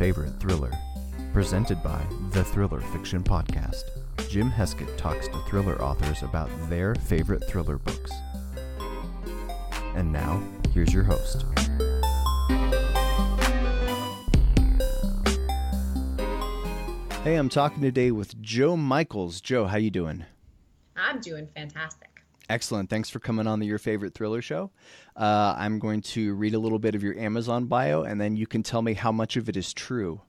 favorite thriller. Presented by the Thriller Fiction Podcast. Jim Heskett talks to thriller authors about their favorite thriller books. And now, here's your host. Hey, I'm talking today with Joe Michaels. Joe, how you doing? I'm doing fantastic. Excellent. Thanks for coming on the Your Favorite Thriller show. Uh, I'm going to read a little bit of your Amazon bio, and then you can tell me how much of it is true.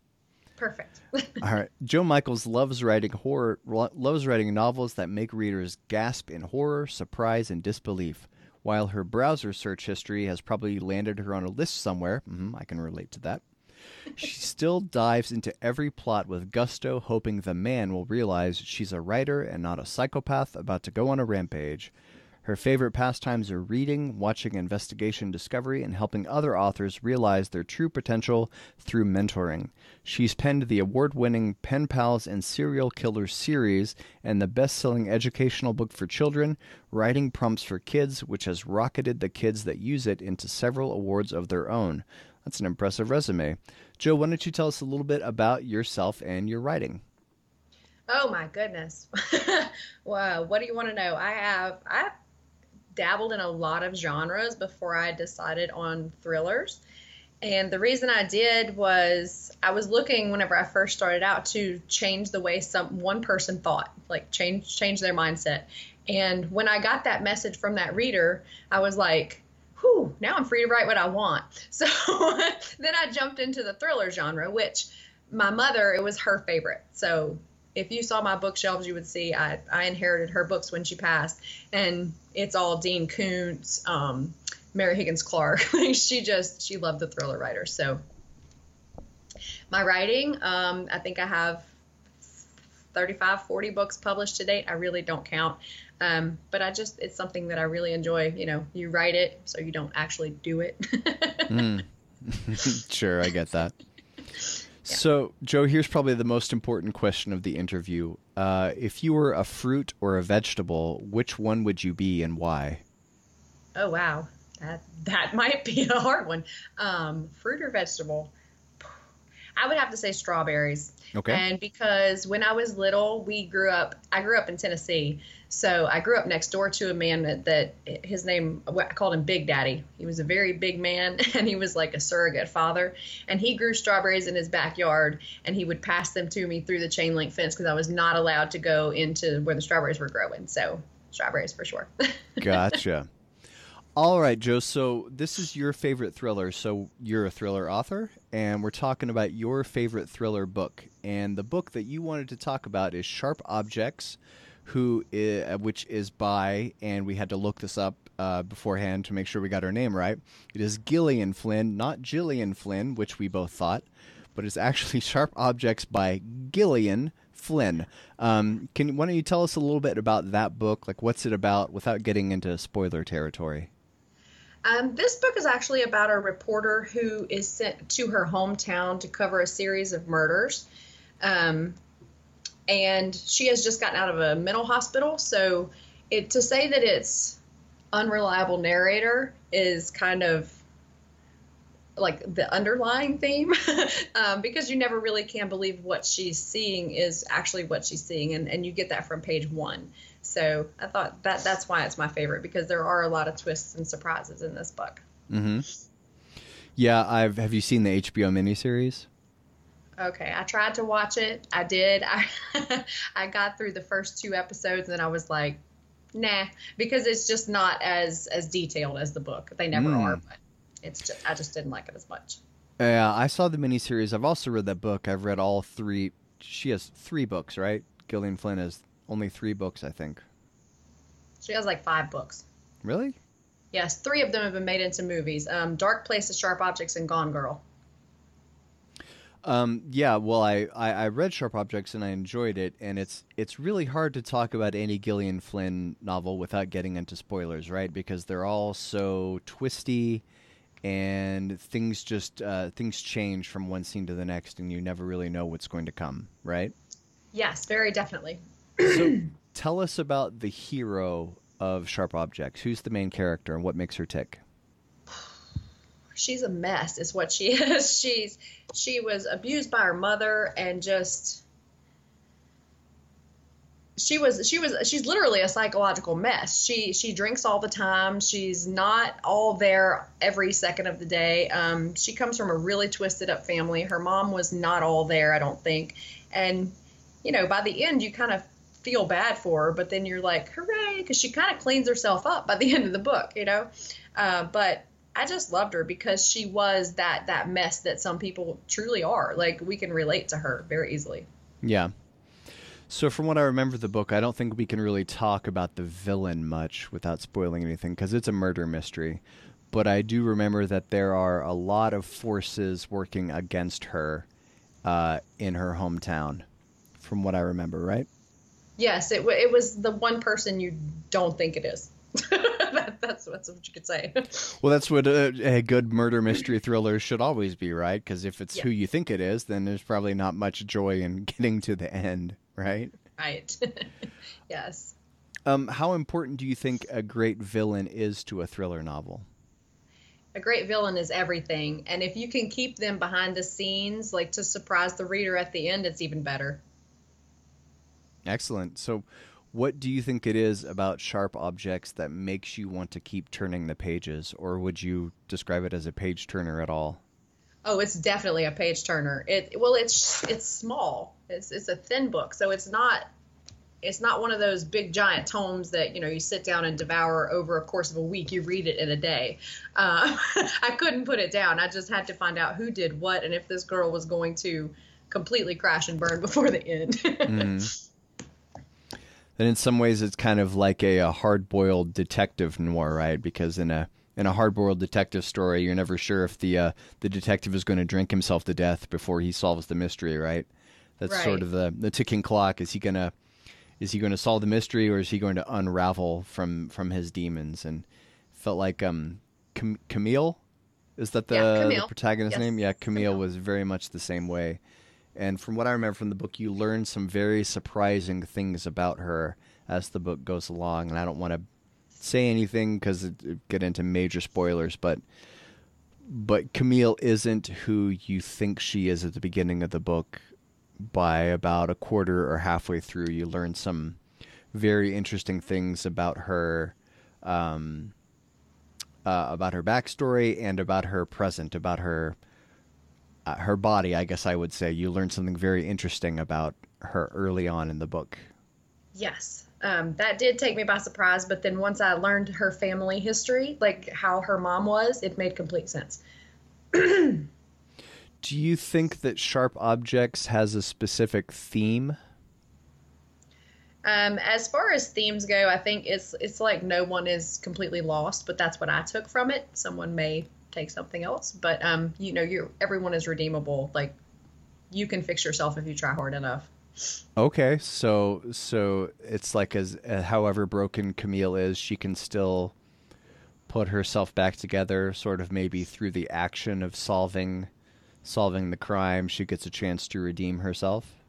Perfect. All right. Joe Michaels loves writing horror, loves writing novels that make readers gasp in horror, surprise, and disbelief. While her browser search history has probably landed her on a list somewhere, mm-hmm, I can relate to that. She still dives into every plot with gusto, hoping the man will realize she's a writer and not a psychopath about to go on a rampage. Her favorite pastimes are reading, watching investigation discovery, and helping other authors realize their true potential through mentoring. She's penned the award winning Pen Pals and Serial Killers series and the best selling educational book for children, Writing Prompts for Kids, which has rocketed the kids that use it into several awards of their own. That's an impressive resume. Joe, why don't you tell us a little bit about yourself and your writing? Oh my goodness. wow, what do you want to know? I have I dabbled in a lot of genres before I decided on thrillers. And the reason I did was I was looking whenever I first started out to change the way some one person thought, like change change their mindset. And when I got that message from that reader, I was like, whew, now I'm free to write what I want. So then I jumped into the thriller genre, which my mother, it was her favorite. So if you saw my bookshelves, you would see I, I inherited her books when she passed, and it's all Dean Koontz, um, Mary Higgins Clark. she just she loved the thriller writer. So my writing, um, I think I have 35, 40 books published to date. I really don't count. Um, but I just, it's something that I really enjoy. You know, you write it so you don't actually do it. mm. sure, I get that. Yeah. So, Joe, here's probably the most important question of the interview. Uh, if you were a fruit or a vegetable, which one would you be and why? Oh, wow. That, that might be a hard one. Um, fruit or vegetable? I would have to say strawberries. Okay. And because when I was little, we grew up, I grew up in Tennessee. So I grew up next door to a man that, that his name, I called him Big Daddy. He was a very big man and he was like a surrogate father. And he grew strawberries in his backyard and he would pass them to me through the chain link fence because I was not allowed to go into where the strawberries were growing. So strawberries for sure. gotcha. All right, Joe. So this is your favorite thriller. So you're a thriller author, and we're talking about your favorite thriller book. And the book that you wanted to talk about is Sharp Objects, who is, which is by, and we had to look this up uh, beforehand to make sure we got her name right. It is Gillian Flynn, not Gillian Flynn, which we both thought, but it's actually Sharp Objects by Gillian Flynn. Um, can why don't you tell us a little bit about that book? Like, what's it about, without getting into spoiler territory? Um, this book is actually about a reporter who is sent to her hometown to cover a series of murders. Um, and she has just gotten out of a mental hospital. So it, to say that it's unreliable narrator is kind of like the underlying theme um, because you never really can believe what she's seeing is actually what she's seeing and, and you get that from page one so I thought that that's why it's my favorite because there are a lot of twists and surprises in this book. Mm-hmm. Yeah, I've. Have you seen the HBO miniseries? Okay, I tried to watch it. I did. I I got through the first two episodes and I was like, nah, because it's just not as as detailed as the book. They never mm. are, but it's just I just didn't like it as much. Yeah, I saw the miniseries. I've also read that book. I've read all three. She has three books, right? Gillian Flynn has only three books, I think. She has like five books. Really? Yes, three of them have been made into movies. Um, Dark Places, Sharp Objects, and Gone Girl. Um, yeah, well, I, I, I, read Sharp Objects and I enjoyed it, and it's it's really hard to talk about any Gillian Flynn novel without getting into spoilers, right? Because they're all so twisty, and things just uh, things change from one scene to the next, and you never really know what's going to come, right? Yes, very definitely so tell us about the hero of Sharp Objects. Who's the main character and what makes her tick? she's a mess is what she is. She's she was abused by her mother and just she was she was she's literally a psychological mess. She she drinks all the time. She's not all there every second of the day. Um, she comes from a really twisted up family. Her mom was not all there i don't think. And you know by the end you kind of feel bad for her but then you're like hooray because she kind of cleans herself up by the end of the book you know uh, but I just loved her because she was that that mess that some people truly are. Like we can relate to her very easily. Yeah. So from what I remember the book, I don't think we can really talk about the villain much without spoiling anything because it's a murder mystery. But I do remember that there are a lot of forces working against her uh, in her hometown, from what I remember, right? Yes, it, it was the one person you don't think it is. that, that's, that's what you could say. well, that's what a, a, good murder mystery thriller should always be, right? Because if it's yeah. who you think it is, then there's probably not much joy in getting to the end, right? Right. yes. Um, how important do you think a great villain is to a thriller novel? A great villain is everything, and if you can keep them behind the scenes, like to surprise the reader at the end, it's even better. Excellent. So, what do you think it is about sharp objects that makes you want to keep turning the pages, or would you describe it as a page turner at all? Oh, it's definitely a page turner. It well, it's it's small. It's it's a thin book, so it's not it's not one of those big giant tomes that you know you sit down and devour over a course of a week. You read it in a day. Uh, I couldn't put it down. I just had to find out who did what and if this girl was going to completely crash and burn before the end. mm then in some ways it's kind of like a, a hard-boiled detective noir, right? Because in a in a hard-boiled detective story, you're never sure if the uh, the detective is going to drink himself to death before he solves the mystery, right? That's right. sort of the the ticking clock. Is he gonna is he going to solve the mystery or is he going to unravel from from his demons? And felt like um Cam- Camille is that the, yeah, the protagonist's yes. name? Yeah, Camille, Camille was very much the same way. And from what I remember from the book, you learn some very surprising things about her as the book goes along. And I don't want to say anything because it, it get into major spoilers, but but Camille isn't who you think she is at the beginning of the book. By about a quarter or halfway through, you learn some very interesting things about her, um, uh, about her backstory and about her present, about her uh, her body, I guess I would say, you learned something very interesting about her early on in the book. Yes, um, that did take me by surprise. But then once I learned her family history, like how her mom was, it made complete sense. Do you think that Sharp Objects has a specific theme? Um, as far as themes go, I think it's it's like no one is completely lost, but that's what I took from it. Someone may take something else. But um, you know, you everyone is redeemable. Like you can fix yourself if you try hard enough. Okay, so so it's like as uh, however broken Camille is, she can still put herself back together, sort of maybe through the action of solving solving the crime. She gets a chance to redeem herself.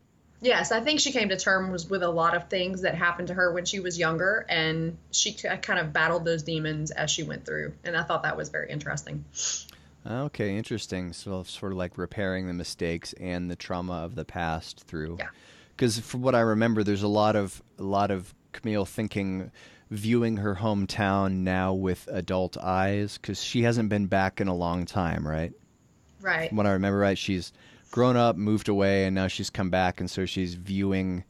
Yes, I think she came to terms with a lot of things that happened to her when she was younger, and she uh, kind of battled those demons as she went through. And I thought that was very interesting. Okay, interesting. So, sort of like repairing the mistakes and the trauma of the past through. Yeah. Because from what I remember, there's a lot of a lot of Camille thinking, viewing her hometown now with adult eyes, because she hasn't been back in a long time, right? Right. From what I remember, right, she's grown up, moved away, and now she's come back, and so she's viewing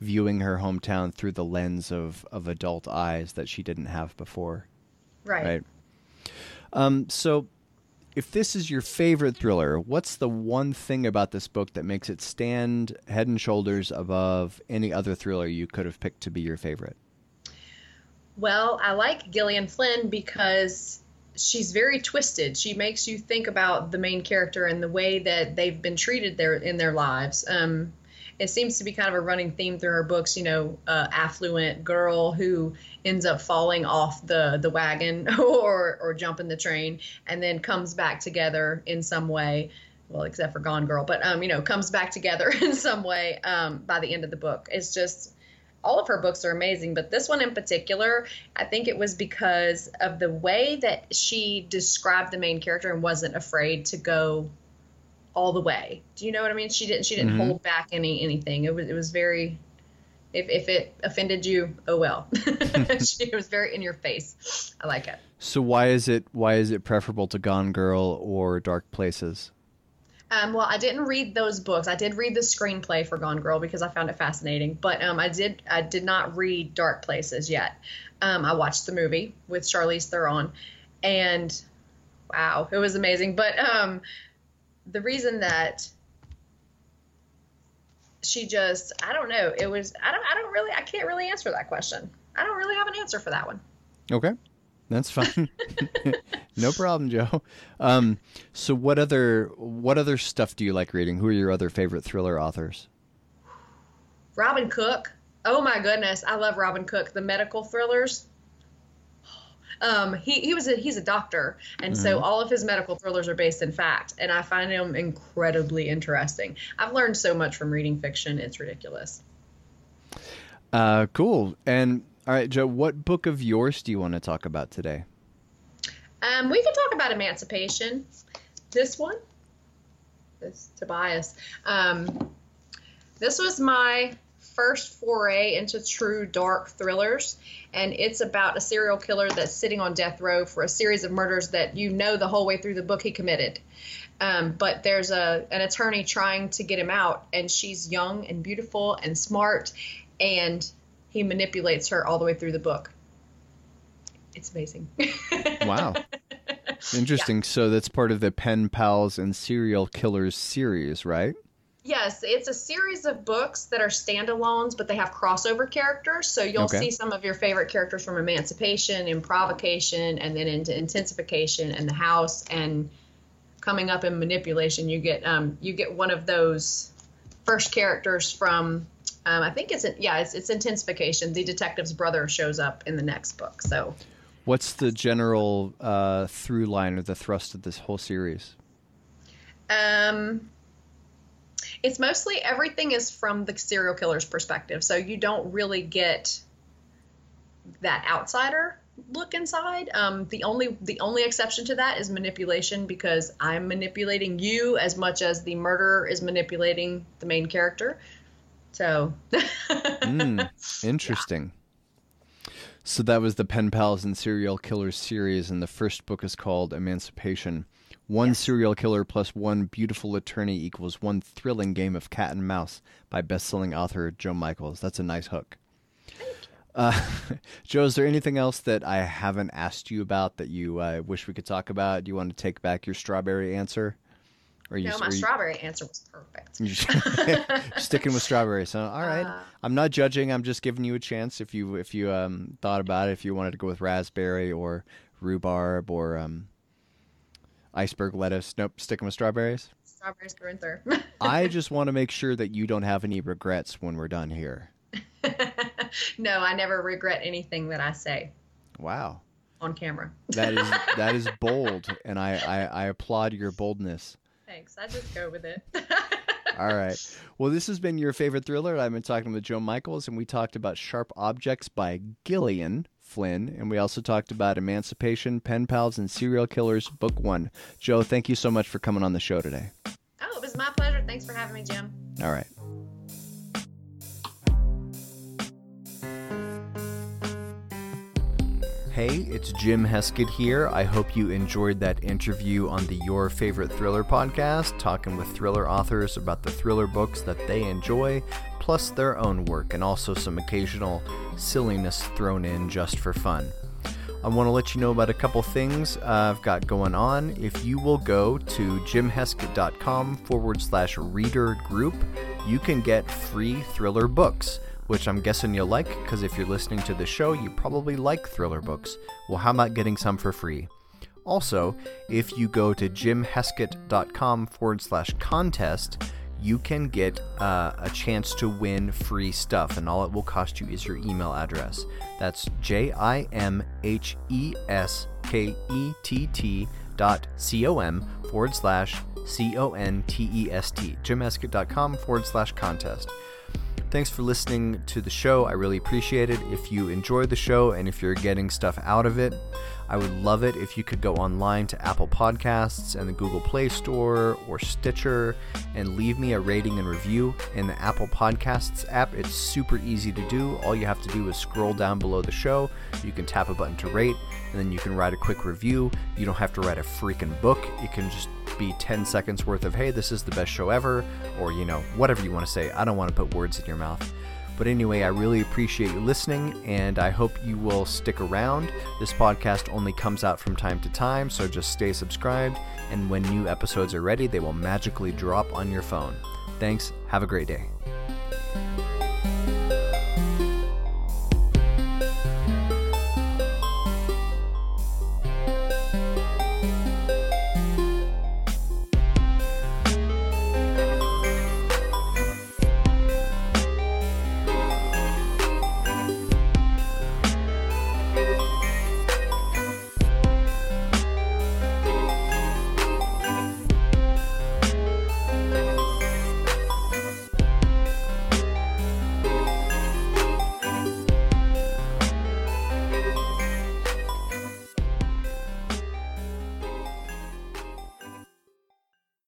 viewing her hometown through the lens of of adult eyes that she didn't have before. Right. Right. Um, so, if this is your favorite thriller, what's the one thing about this book that makes it stand head and shoulders above any other thriller you could have picked to be your favorite? Well, I like Gillian Flynn because she's very twisted. She makes you think about the main character and the way that they've been treated there in their lives. Um, it seems to be kind of a running theme through her books. You know, uh, affluent girl who ends up falling off the the wagon or or jumping the train, and then comes back together in some way. Well, except for Gone Girl, but um, you know, comes back together in some way um, by the end of the book. It's just all of her books are amazing, but this one in particular, I think it was because of the way that she described the main character and wasn't afraid to go all the way. Do you know what I mean? She didn't she didn't mm-hmm. hold back any anything. It was it was very if, if it offended you, oh well. it was very in your face. I like it. So why is it why is it preferable to Gone Girl or Dark Places? Um, well, I didn't read those books. I did read the screenplay for Gone Girl because I found it fascinating. But um, I did I did not read Dark Places yet. Um, I watched the movie with Charlize Theron, and wow, it was amazing. But um, the reason that she just I don't know it was I don't I don't really I can't really answer that question. I don't really have an answer for that one. Okay. That's fine. no problem, Joe. Um, so what other what other stuff do you like reading? Who are your other favorite thriller authors? Robin Cook. Oh my goodness, I love Robin Cook. The medical thrillers. Um, he, he was a, he's a doctor, and mm-hmm. so all of his medical thrillers are based in fact, and I find him incredibly interesting. I've learned so much from reading fiction; it's ridiculous. Uh, cool. And all right, Joe, what book of yours do you want to talk about today? Um, we can talk about emancipation. This one, this Tobias. Um, this was my first foray into true dark thrillers, and it's about a serial killer that's sitting on death row for a series of murders that you know the whole way through the book he committed. Um, but there's a an attorney trying to get him out, and she's young and beautiful and smart, and he manipulates her all the way through the book. It's amazing. wow. Interesting. Yeah. So that's part of the Pen Pals and Serial Killers series, right? Yes, it's a series of books that are standalones, but they have crossover characters. So you'll okay. see some of your favorite characters from Emancipation, and Provocation, and then into Intensification and the House, and coming up in Manipulation, you get um, you get one of those first characters from um, I think it's yeah, it's, it's intensification. The detective's brother shows up in the next book. So, what's the general uh, through line or the thrust of this whole series? Um, it's mostly everything is from the serial killer's perspective, so you don't really get that outsider look inside. Um, the only the only exception to that is manipulation because I'm manipulating you as much as the murderer is manipulating the main character. So, mm, interesting. Yeah. So that was the Pen Pals and Serial Killers series, and the first book is called Emancipation. One yes. serial killer plus one beautiful attorney equals one thrilling game of cat and mouse by best-selling author Joe Michaels. That's a nice hook. Uh, Joe, is there anything else that I haven't asked you about that you uh, wish we could talk about? Do you want to take back your strawberry answer? Or you, no, my strawberry you, answer was perfect. sticking with strawberries. So, all right. Uh, I'm not judging. I'm just giving you a chance. If you if you um, thought about it, if you wanted to go with raspberry or rhubarb or um, iceberg lettuce. Nope, sticking with strawberries. Strawberries through and through. I just want to make sure that you don't have any regrets when we're done here. no, I never regret anything that I say. Wow. On camera. that is that is bold, and I, I, I applaud your boldness. Thanks. I just go with it. All right. Well, this has been your favorite thriller. I've been talking with Joe Michaels, and we talked about Sharp Objects by Gillian Flynn, and we also talked about Emancipation, Pen Pals, and Serial Killers, Book One. Joe, thank you so much for coming on the show today. Oh, it was my pleasure. Thanks for having me, Jim. All right. Hey, it's Jim Heskett here. I hope you enjoyed that interview on the Your Favorite Thriller podcast, talking with thriller authors about the thriller books that they enjoy, plus their own work, and also some occasional silliness thrown in just for fun. I want to let you know about a couple things I've got going on. If you will go to jimheskett.com forward slash reader group, you can get free thriller books which I'm guessing you'll like because if you're listening to the show, you probably like thriller books. Well, how about getting some for free? Also, if you go to jimheskett.com forward slash contest, you can get uh, a chance to win free stuff, and all it will cost you is your email address. That's J I M H E S K E T T dot C O M forward slash C O N T E S T. jimheskett.com forward slash contest. Thanks for listening to the show. I really appreciate it. If you enjoyed the show and if you're getting stuff out of it, I would love it if you could go online to Apple Podcasts and the Google Play Store or Stitcher and leave me a rating and review in the Apple Podcasts app. It's super easy to do. All you have to do is scroll down below the show. You can tap a button to rate, and then you can write a quick review. You don't have to write a freaking book. You can just be 10 seconds worth of, hey, this is the best show ever, or, you know, whatever you want to say. I don't want to put words in your mouth. But anyway, I really appreciate you listening, and I hope you will stick around. This podcast only comes out from time to time, so just stay subscribed, and when new episodes are ready, they will magically drop on your phone. Thanks. Have a great day.